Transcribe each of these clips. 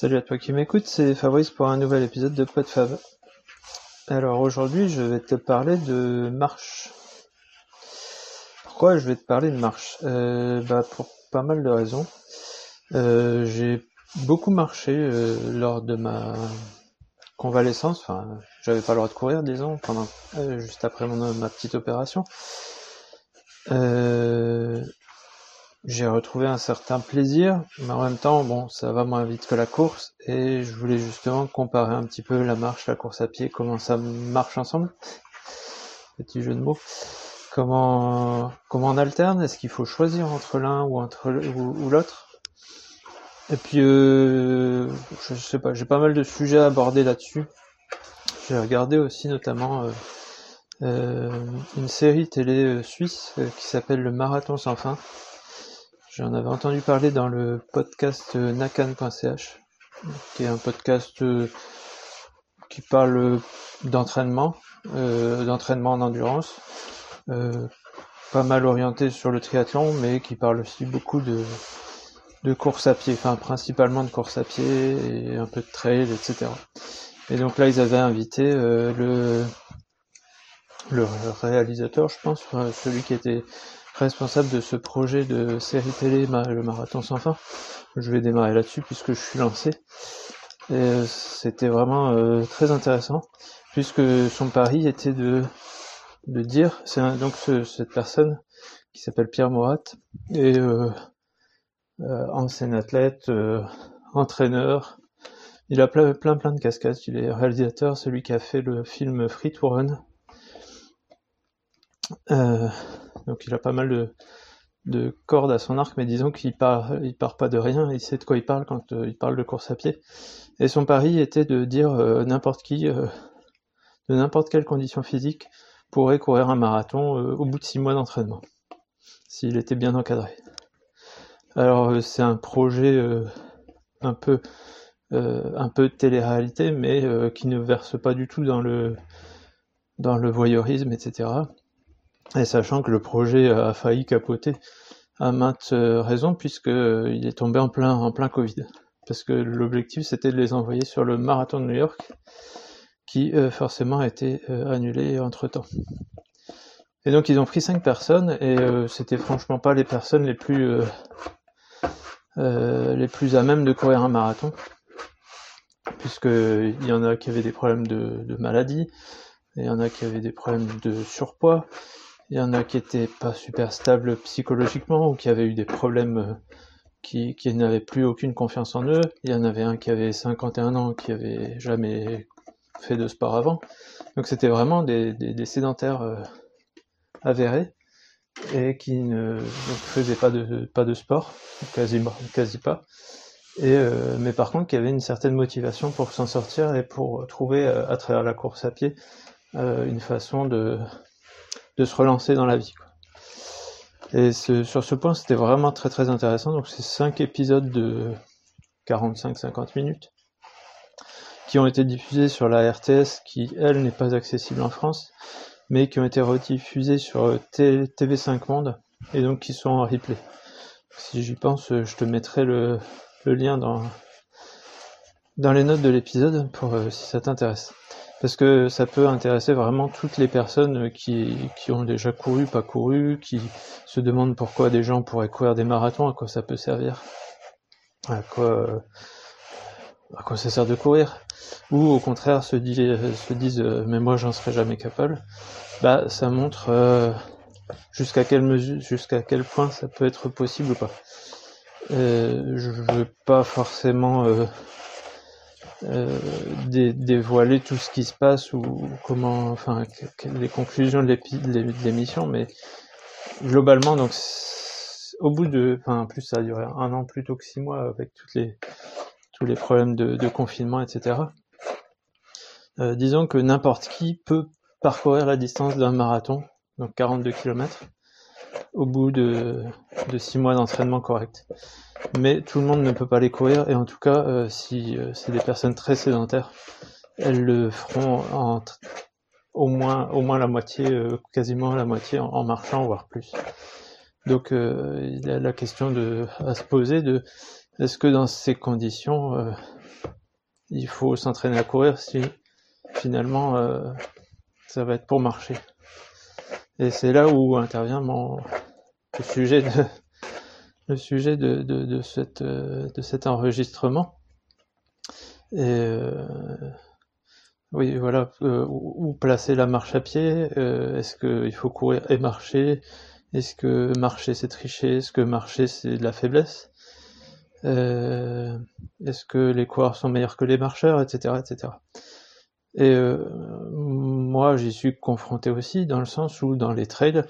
Salut à toi qui m'écoute, c'est Fabrice pour un nouvel épisode de PodFab. Alors aujourd'hui, je vais te parler de marche. Pourquoi je vais te parler de marche? Euh, bah Pour pas mal de raisons. Euh, j'ai beaucoup marché euh, lors de ma convalescence. Enfin, j'avais pas le droit de courir, disons, pendant euh, juste après mon, ma petite opération. Euh, j'ai retrouvé un certain plaisir, mais en même temps, bon, ça va moins vite que la course, et je voulais justement comparer un petit peu la marche, la course à pied, comment ça marche ensemble. Petit jeu de mots. Comment, comment on alterne? Est-ce qu'il faut choisir entre l'un ou entre l'autre? Et puis, euh, je sais pas, j'ai pas mal de sujets à aborder là-dessus. J'ai regardé aussi notamment euh, euh, une série télé suisse qui s'appelle Le Marathon sans fin J'en avais entendu parler dans le podcast euh, nakan.ch, qui est un podcast euh, qui parle d'entraînement, euh, d'entraînement en endurance, pas mal orienté sur le triathlon, mais qui parle aussi beaucoup de, de course à pied, enfin principalement de course à pied et un peu de trail, etc. Et donc là, ils avaient invité le, le réalisateur, je pense, celui qui était responsable de ce projet de série télé Le Marathon sans fin. Je vais démarrer là-dessus puisque je suis lancé. Et euh, c'était vraiment euh, très intéressant puisque son pari était de, de dire, c'est donc cette personne qui s'appelle Pierre Morat et euh, euh ancien athlète, entraîneur. Il a plein, plein plein de cascades. Il est réalisateur, celui qui a fait le film Free to Run. Donc il a pas mal de, de cordes à son arc, mais disons qu'il part, il part pas de rien, il sait de quoi il parle quand euh, il parle de course à pied. Et son pari était de dire euh, n'importe qui, euh, de n'importe quelle condition physique, pourrait courir un marathon au bout de six mois d'entraînement, s'il était bien encadré. Alors c'est un projet un peu un peu télé-réalité, mais qui ne verse pas du tout dans le dans le voyeurisme, etc. Et sachant que le projet a failli capoter à maintes euh, raisons puisque euh, est tombé en plein en plein Covid. Parce que l'objectif c'était de les envoyer sur le marathon de New York qui euh, forcément a été annulé entre temps. Et donc ils ont pris cinq personnes et c'était franchement pas les personnes les plus les plus à même de courir un marathon puisque il y en a qui avaient des problèmes de, de maladie, il y en a qui avaient des problèmes de surpoids, il y en a qui étaient pas super stables psychologiquement ou qui avaient eu des problèmes euh, qui, n'avaient plus aucune confiance en eux. Il y en avait un qui avait 51 ans qui avait jamais fait de sport avant. Donc c'était vraiment des, sédentaires euh, avérés et qui ne faisaient pas de, sport, quasi, quasi pas. Euh, mais par contre qui avaient une certaine motivation pour s'en sortir et pour trouver à travers la course à pied une façon de, de se relancer dans la vie. Quoi. Et sur ce point, c'était vraiment très très intéressant. Donc c'est cinq épisodes de 45-50 minutes qui ont été diffusés sur la RTS, qui elle n'est pas accessible en France, mais qui ont été rediffusés sur TV5 Monde et donc qui sont en replay. Si j'y pense, je te mettrai le, le lien dans, dans les notes de l'épisode pour euh, si ça t'intéresse parce que ça peut intéresser vraiment toutes les personnes qui, qui ont déjà couru, pas couru, qui se demandent pourquoi des gens pourraient courir des marathons, à quoi ça peut servir, à quoi, à quoi ça sert de courir, ou au contraire se, se disent mais moi j'en serais jamais capable. Bah ça montre euh, jusqu'à quelle mesure, jusqu'à quel point ça peut être possible ou pas. Euh, je veux pas forcément euh, euh, dévoiler tout ce qui se passe ou comment, enfin, les conclusions de l'émission, mais globalement, donc, au bout de, enfin, plus ça a duré un an plutôt que six mois avec toutes les, tous les problèmes de, de confinement, etc. Euh, disons que n'importe qui peut parcourir la distance d'un marathon, donc 42 km, au bout de, six mois d'entraînement correct mais tout le monde ne peut pas les courir et en tout cas euh, si euh, c'est des personnes très sédentaires elles le feront en au moins la moitié euh, quasiment la moitié en, marchant voire plus donc il y a la question à se poser de est-ce que dans ces conditions il faut s'entraîner à courir si finalement ça va être pour marcher? Et c'est là où intervient mon le sujet de le sujet de, de, de, cette, de cet enregistrement. Et euh, oui, voilà, euh, où placer la marche à pied euh, Est-ce qu'il faut courir et marcher? Est-ce que marcher c'est tricher? Est-ce que marcher c'est de la faiblesse? Euh, Est-ce que les coureurs sont meilleurs que les marcheurs, etc., etc. Et moi, j'y suis confronté aussi dans le sens où dans les trails,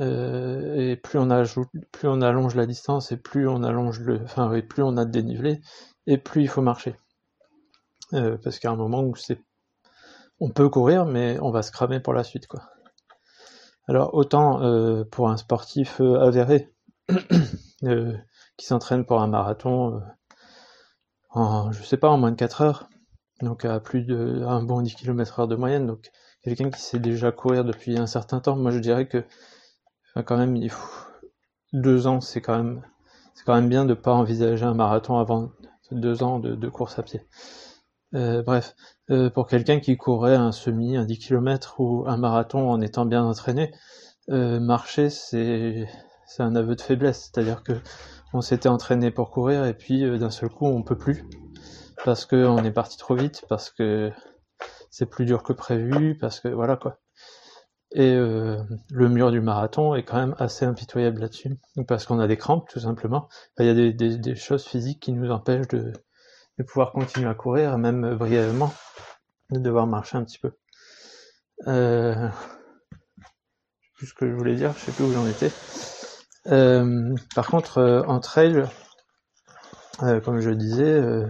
et plus on ajoute, plus on allonge la distance et plus on allonge le, enfin, et plus on a de dénivelé et plus il faut marcher. parce qu'à un moment où c'est on peut courir, mais on va se cramer pour la suite, quoi. Alors autant euh, pour un sportif euh, avéré euh, qui s'entraîne pour un marathon en, je sais pas, en moins de 4 heures, donc à plus de un bon 10 km heure de moyenne, donc quelqu'un qui sait déjà courir depuis un certain temps, moi je dirais que quand même il faut deux ans, c'est quand même c'est quand même bien de pas envisager un marathon avant deux ans de course à pied. Euh, bref, euh, pour quelqu'un qui courait un semi, un 10 km ou un marathon en étant bien entraîné, euh, marcher c'est c'est un aveu de faiblesse, c'est-à-dire que on s'était entraîné pour courir et puis d'un seul coup on peut plus parce que on est parti trop vite, parce que c'est plus dur que prévu, parce que voilà quoi. Et le mur du marathon est quand même assez impitoyable là-dessus, parce qu'on a des crampes tout simplement. il y a des, choses physiques qui nous empêchent de, de pouvoir continuer à courir, même brièvement, de devoir marcher un petit peu. Euh, plus ce que je voulais dire, je sais plus où j'en étais. Euh, par contre, euh, en trail, euh, comme je disais, euh,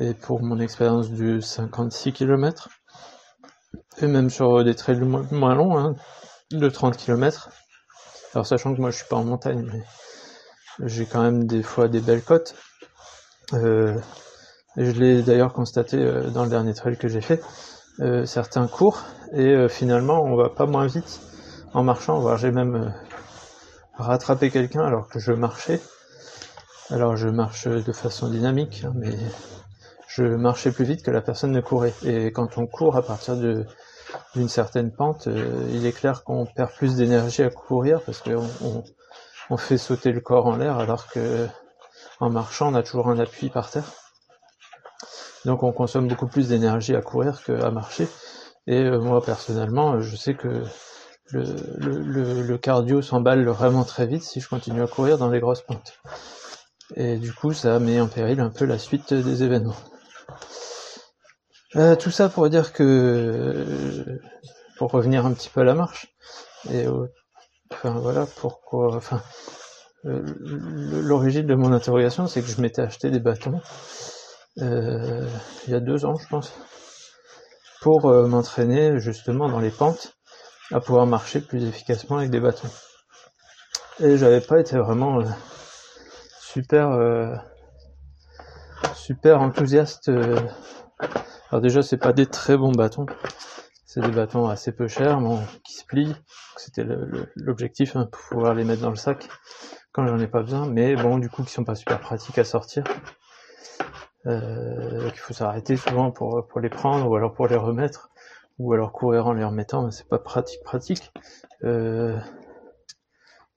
et pour mon expérience du 56 km, et même sur des trails moins, longs, hein, de 30 km, alors sachant que moi je suis pas en montagne, mais j'ai quand même des fois des belles côtes, euh, je l'ai d'ailleurs constaté euh, dans le dernier trail que j'ai fait, euh, certains courent et finalement on va pas moins vite. En marchant, voire j'ai même rattrapé quelqu'un alors que je marchais. Alors je marche de façon dynamique, hein, mais je marchais plus vite que la personne ne courait. Et quand on court à partir de d'une certaine pente, il est clair qu'on perd plus d'énergie à courir parce qu'on on, on fait sauter le corps en l'air alors que en marchant on a toujours un appui par terre. Donc on consomme beaucoup plus d'énergie à courir qu'à marcher. Et euh, moi personnellement, je sais que le, le, le, cardio s'emballe vraiment très vite si je continue à courir dans les grosses pentes. Et du coup, ça met en péril un peu la suite des événements. Euh, tout ça pour dire que, pour revenir un petit peu à la marche, et enfin voilà pourquoi, enfin, euh, l'origine de mon interrogation, c'est que je m'étais acheté des bâtons euh, il y a deux ans, je pense, pour euh, m'entraîner justement dans les pentes à pouvoir marcher plus efficacement avec des bâtons. Et j'avais pas été vraiment euh, super super enthousiaste. Alors déjà, c'est pas des très bons bâtons. C'est des bâtons assez peu chers, bon, qui se plient. C'était l'objectif, hein, pour pouvoir les mettre dans le sac quand j'en ai pas besoin. Mais bon, du coup, qui sont pas super pratiques à sortir euh, qu'il faut s'arrêter souvent pour, pour les prendre ou alors pour les remettre ou alors courir en les remettant, mais c'est pas pratique pratique. Euh,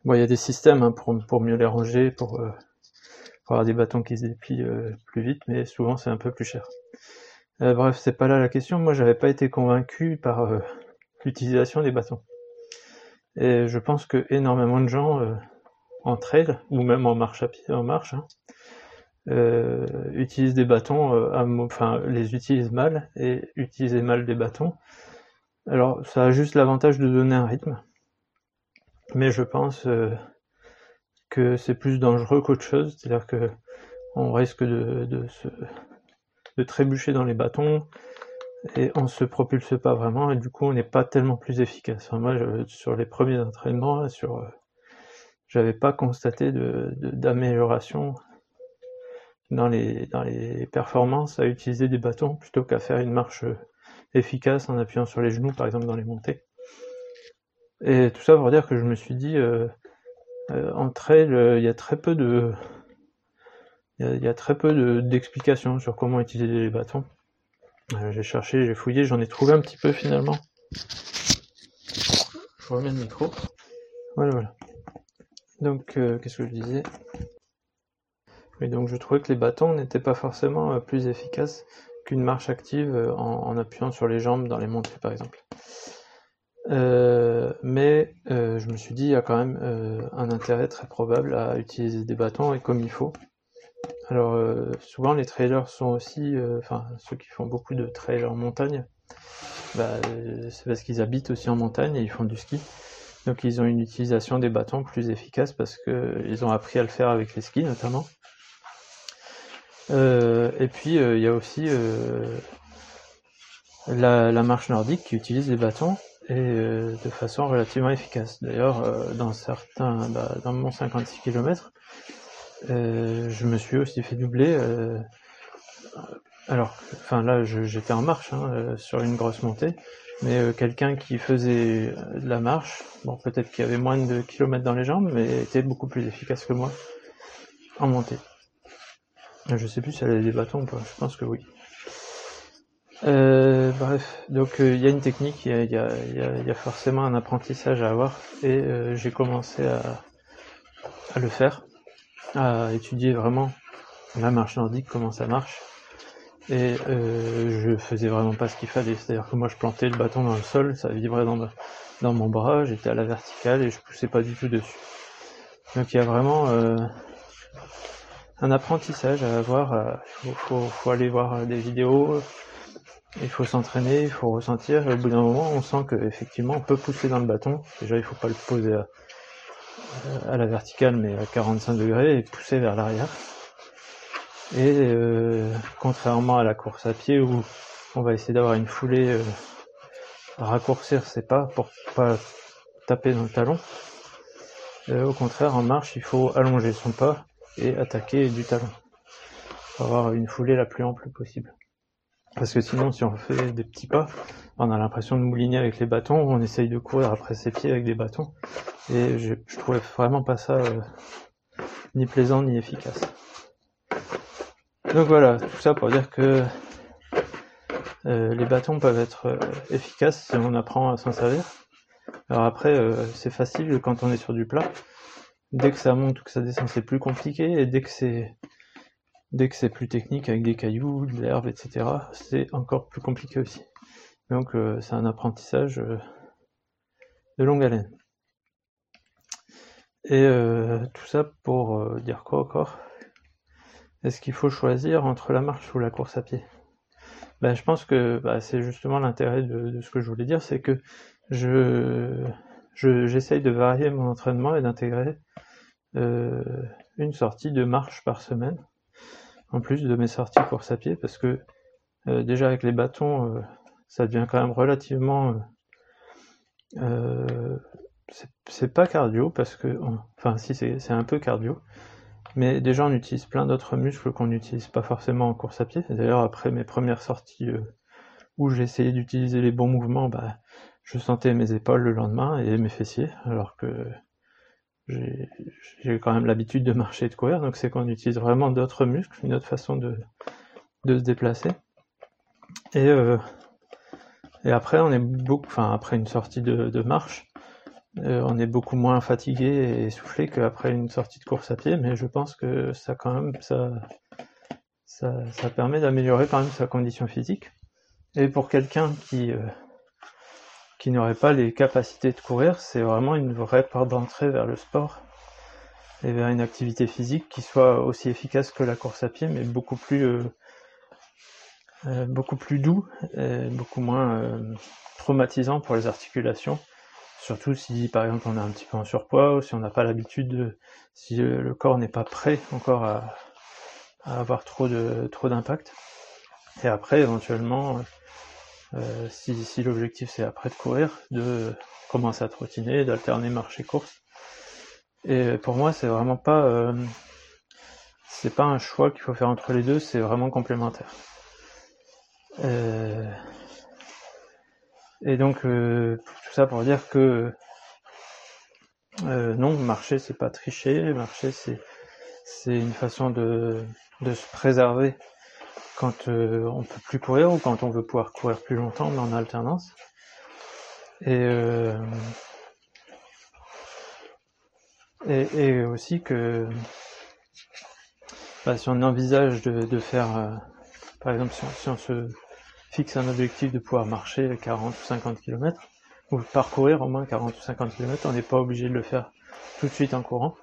bon, il y a des systèmes hein, pour, pour mieux les ranger, pour, euh, pour, avoir des bâtons qui se déplient euh, plus vite, mais souvent c'est un peu plus cher. Euh, bref, c'est pas là la question. Moi, j'avais pas été convaincu par euh, l'utilisation des bâtons. Et je pense que énormément de gens en trail ou même en marche à pied, en marche, hein, euh, utilisent des bâtons, euh, enfin les utilisent mal et utiliser mal des bâtons. Alors ça a juste l'avantage de donner un rythme, mais je pense euh, que c'est plus dangereux qu'autre chose, c'est-à-dire que on risque de, se, de trébucher dans les bâtons et on se propulse pas vraiment et du coup on n'est pas tellement plus efficace. moi sur les premiers entraînements, sur j'avais pas constaté d'amélioration de, dans les, dans les performances à utiliser des bâtons plutôt qu'à faire une marche efficace en appuyant sur les genoux, par exemple dans les montées. Et tout ça pour dire que je me suis dit, euh, euh, entre elles, euh, il y a très peu de, il y, a, très peu d'explications sur comment utiliser les bâtons. j'ai cherché, j'ai fouillé, j'en ai trouvé un petit peu finalement. Je remets le micro. Voilà, voilà. Donc, qu'est-ce que je disais? Oui, donc je trouvais que les bâtons n'étaient pas forcément plus efficaces qu'une marche active en, appuyant sur les jambes dans les montées, par exemple. Euh, mais euh, je me suis dit, il y a quand même euh, un intérêt très probable à utiliser des bâtons et comme il faut. Alors souvent les trailers sont aussi, enfin ceux qui font beaucoup de trails en montagne, bah, c'est parce qu'ils habitent aussi en montagne et ils font du ski. Donc ils ont une utilisation des bâtons plus efficace parce qu'ils ont appris à le faire avec les skis notamment. et puis il y a aussi la, marche nordique qui utilise des bâtons et euh, de façon relativement efficace. D'ailleurs, euh, dans certains, bah, dans mon 56 km, euh, je me suis aussi fait doubler. alors, enfin là, j'étais en marche hein, sur une grosse montée, mais quelqu'un qui faisait de la marche, bon, peut-être qu'il avait moins de kilomètres dans les jambes, mais était beaucoup plus efficace que moi en montée. Je sais plus si elle avait des bâtons ou pas. Je pense que oui. Euh, bref, donc euh, il y a une technique, il y a, forcément un apprentissage à avoir et euh, j'ai commencé à, le faire, à étudier vraiment la marche nordique, comment ça marche. Et je faisais vraiment pas ce qu'il fallait, c'est-à-dire que moi je plantais le bâton dans le sol, ça vibrait dans, mon bras, j'étais à la verticale et je poussais pas du tout dessus. Donc il y a vraiment un apprentissage à avoir, il faut, aller voir des vidéos, il faut s'entraîner, il faut ressentir, et au bout d'un moment, on sent qu'effectivement, on peut pousser dans le bâton. Déjà, il faut pas le poser la verticale, mais à 45 degrés, et pousser vers l'arrière. Et euh, contrairement à la course à pied, où on va essayer d'avoir une foulée, euh, raccourcir ses pas pour pas taper dans le talon. Euh, au contraire, en marche, il faut allonger son pas et attaquer du talon avoir une foulée la plus ample possible. Parce que sinon, si on fait des petits pas, on a l'impression de mouliner avec les bâtons, on essaye de courir après ses pieds avec des bâtons. Et je, trouvais vraiment pas ça euh, ni plaisant ni efficace. Donc voilà, tout ça pour dire que euh, les bâtons peuvent être euh, efficaces si on apprend à s'en servir. Alors après, c'est facile quand on est sur du plat. Dès que ça monte ou que ça descend, c'est plus compliqué. Et dès Dès que c'est plus technique avec des cailloux, de l'herbe, etc., c'est encore plus compliqué aussi. Donc euh, c'est un apprentissage euh, de longue haleine. Et euh, tout ça pour dire quoi encore? Est-ce qu'il faut choisir entre la marche ou la course à pied? Ben, Je pense que bah, c'est justement l'intérêt de, ce que je voulais dire, c'est que je j'essaye de varier mon entraînement et d'intégrer une sortie de marche par semaine en plus de mes sorties course à pied, parce que euh, déjà avec les bâtons, euh, ça devient quand même relativement... Euh, c'est pas cardio, parce que... Enfin si, c'est un peu cardio, mais déjà on utilise plein d'autres muscles qu'on n'utilise pas forcément en course à pied. D'ailleurs après mes premières sorties où j'essayais d'utiliser les bons mouvements, bah, je sentais mes épaules le lendemain et mes fessiers, alors que j'ai quand même l'habitude de marcher et de courir, donc c'est qu'on utilise vraiment d'autres muscles, une autre façon de, de se déplacer. Et, euh, et après, on est beaucoup, enfin après une sortie de, marche, euh, on est beaucoup moins fatigué et essoufflé qu'après une sortie de course à pied, mais je pense que ça quand même, ça, ça, ça permet d'améliorer quand même sa condition physique. Et pour quelqu'un qui, euh, qui n'aurait pas les capacités de courir, c'est vraiment une vraie porte d'entrée vers le sport et vers une activité physique qui soit aussi efficace que la course à pied, mais beaucoup plus euh, euh, beaucoup plus doux, et beaucoup moins euh, traumatisant pour les articulations. Surtout si par exemple on est un petit peu en surpoids ou si on n'a pas l'habitude de, si le corps n'est pas prêt encore à, avoir trop de trop d'impact. Et après éventuellement euh, si, l'objectif c'est après de courir, de commencer à trottiner, d'alterner marche et pour moi, c'est vraiment pas, euh, c'est pas un choix qu'il faut faire entre les deux, c'est vraiment complémentaire. Euh, et donc tout ça pour dire que non, marcher c'est pas tricher, marcher c'est c'est une façon de, de se préserver quand euh, on peut plus courir ou quand on veut pouvoir courir plus longtemps, mais en alternance. Et, euh, et, aussi que bah, si on envisage de, faire, euh, par exemple, si on, se fixe un objectif de pouvoir marcher 40 ou 50 km, ou parcourir au moins 40 ou 50 km, on n'est pas obligé de le faire tout de suite en courant,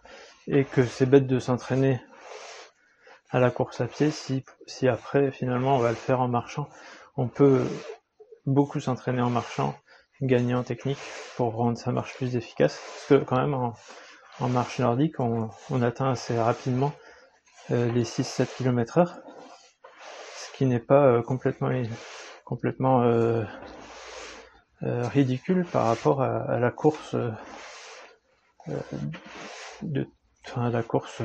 et que c'est bête de s'entraîner à la course à pied si, si après finalement on va le faire en marchant. On peut beaucoup s'entraîner en marchant, gagner en technique pour rendre sa marche plus efficace. Parce que quand même en, marche nordique, on, atteint assez rapidement euh, les 6-7 km heure, qui n'est pas euh, complètement, complètement euh, ridicule par rapport à, la course de, la course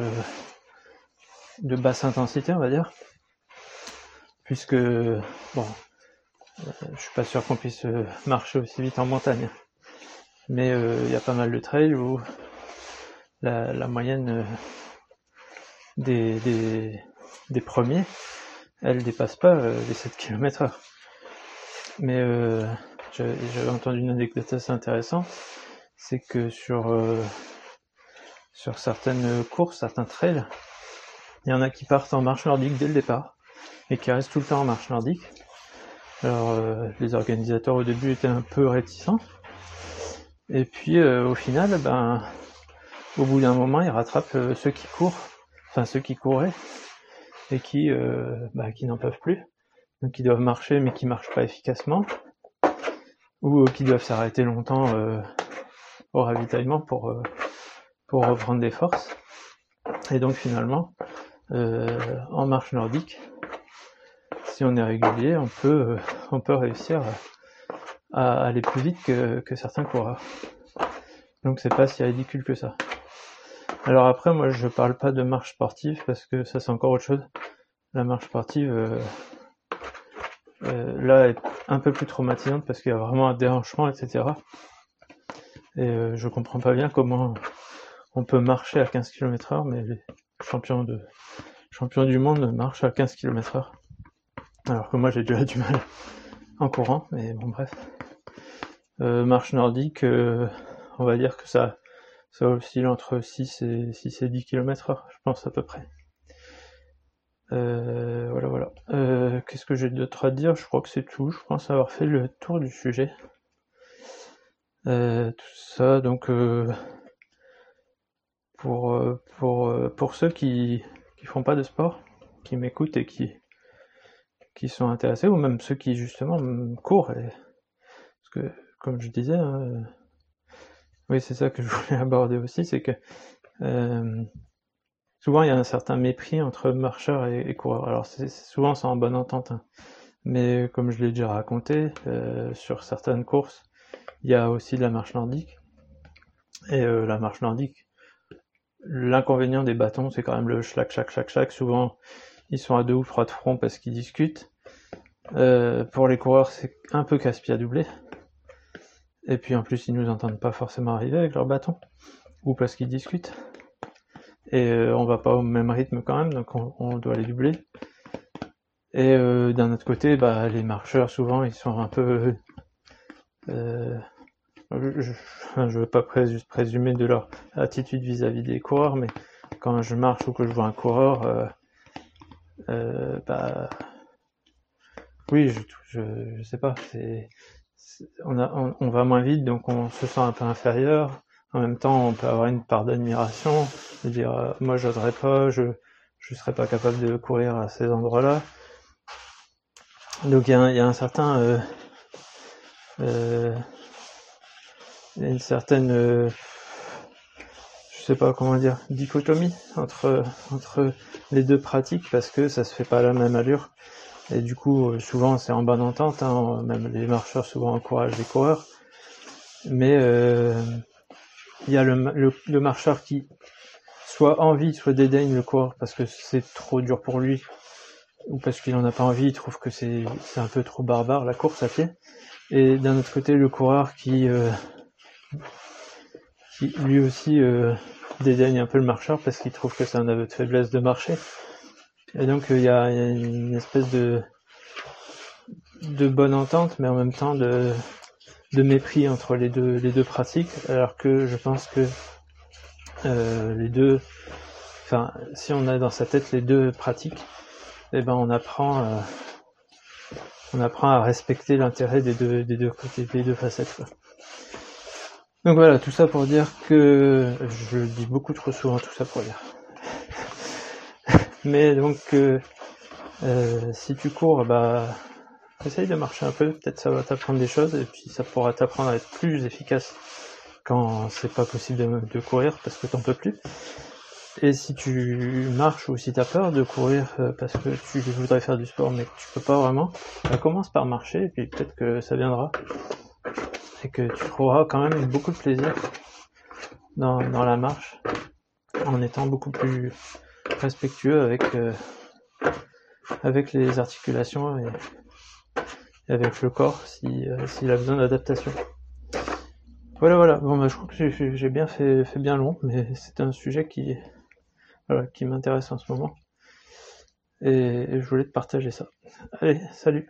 de basse intensité, on va dire. Puisque, bon, euh, je suis pas sûr qu'on puisse euh, marcher aussi vite en montagne. Mais euh, il y a pas mal de trails où la, moyenne des, des, premiers, elle dépasse pas les 7 km heure. Mais j'avais entendu une anecdote assez intéressante, c'est que sur, sur certaines courses, certains trails, il y en a qui partent en marche nordique dès le départ et qui restent tout le temps en marche nordique. Alors euh, les organisateurs au début étaient un peu réticents. Et puis euh, au final, ben au bout d'un moment, ils rattrapent euh, ceux qui courent, enfin ceux qui couraient et qui ben, qui n'en peuvent plus, donc qui doivent marcher mais qui marchent pas efficacement, ou qui doivent s'arrêter longtemps au ravitaillement pour pour reprendre des forces. Et donc finalement, euh, en marche nordique, si on est régulier, on peut, euh, on peut réussir à aller plus vite que, que certains coureurs. Donc c'est pas si ridicule que ça. Alors après, moi je parle pas de marche sportive parce que ça c'est encore autre chose. La marche sportive, euh, euh, là, est un peu plus traumatisante parce qu'il y a vraiment un déhanchement, etc. Et je comprends pas bien comment on peut marcher à 15 km heure, mais les champions de champion du monde marche à 15 km heure. Alors que moi j'ai déjà du mal en courant, mais bon bref. Euh, marche nordique, euh, on va dire que ça, ça oscille entre 6 et, 6 et 10 km heure, je pense à peu près. Euh, voilà, voilà. Qu'est-ce que j'ai d'autre à dire? Je crois que c'est tout. Je pense avoir fait le tour du sujet. tout ça, donc pour, pour, pour ceux qui, font pas de sport, qui m'écoutent et qui, qui sont intéressés, ou même ceux qui justement courent. Parce que, comme je disais, hein, oui, c'est ça que je voulais aborder aussi, c'est que euh, souvent il y a un certain mépris entre marcheurs et, coureurs. Alors c'est souvent c'est en bonne entente, hein. mais comme je l'ai déjà raconté, euh, sur certaines courses, il y a aussi de la marche nordique. Et euh, la marche nordique, L'inconvénient des bâtons, c'est quand même le schlac, schlac, schlac, schlac. Souvent, ils sont à deux ou trois de front parce qu'ils discutent. Euh, pour les coureurs, c'est un peu casse-pied à doubler. Et puis en plus, ils nous entendent pas forcément arriver avec leurs bâtons, ou parce qu'ils discutent. Et euh, on va pas au même rythme quand même, donc on, doit les doubler. Et euh, d'un autre côté, bah, les marcheurs, souvent, ils sont un peu je, je veux pas présumer de leur attitude vis-à-vis des coureurs, mais quand je marche ou que je vois un coureur, euh, euh, bah, oui, je, je, je sais pas, c'est, on, va moins vite, donc on se sent un peu inférieur. En même temps, on peut avoir une part d'admiration, de dire, euh, moi, j'oserais pas, je, je serais pas capable de courir à ces endroits-là. Donc il y, a un certain euh, euh, une certaine, euh, je sais pas comment dire, dichotomie entre entre les deux pratiques parce que ça se fait pas à la même allure. Et du coup, euh, souvent c'est en bonne entente, hein, même les marcheurs souvent encouragent les coureurs. Mais euh, il y a le, le, marcheur qui soit envie, soit dédaigne le coureur parce que c'est trop dur pour lui, ou parce qu'il en a pas envie, il trouve que c'est un peu trop barbare la course à pied. Et d'un autre côté, le coureur qui qui lui aussi euh, dédaigne un peu le marcheur parce qu'il trouve que c'est un aveu de faiblesse de marcher. Et donc il y, a, une espèce de de bonne entente, mais en même temps de de mépris entre les deux les deux pratiques, alors que je pense que les deux, enfin si on a dans sa tête les deux pratiques, eh ben on apprend on apprend à respecter l'intérêt des deux des deux côtés des deux facettes. Donc voilà, tout ça pour dire que je dis beaucoup trop souvent tout ça pour dire. Mais donc euh, euh, si tu cours, bah essaye de marcher un peu, peut-être ça va t'apprendre des choses et puis ça pourra t'apprendre à être plus efficace quand c'est pas possible de, courir parce que t'en peux plus. Et si tu marches ou si tu as peur de courir euh, parce que tu voudrais faire du sport mais que tu peux pas vraiment, bah commence par marcher et puis peut-être que ça viendra et que tu trouveras quand même beaucoup de plaisir dans, la marche en étant beaucoup plus respectueux avec, euh, avec les articulations et, avec le corps euh, s'il a besoin d'adaptation. Voilà, voilà. Bon, bah, je crois que j'ai bien fait, bien long, mais c'est un sujet qui, qui m'intéresse en ce moment. et je voulais te partager ça. Allez, salut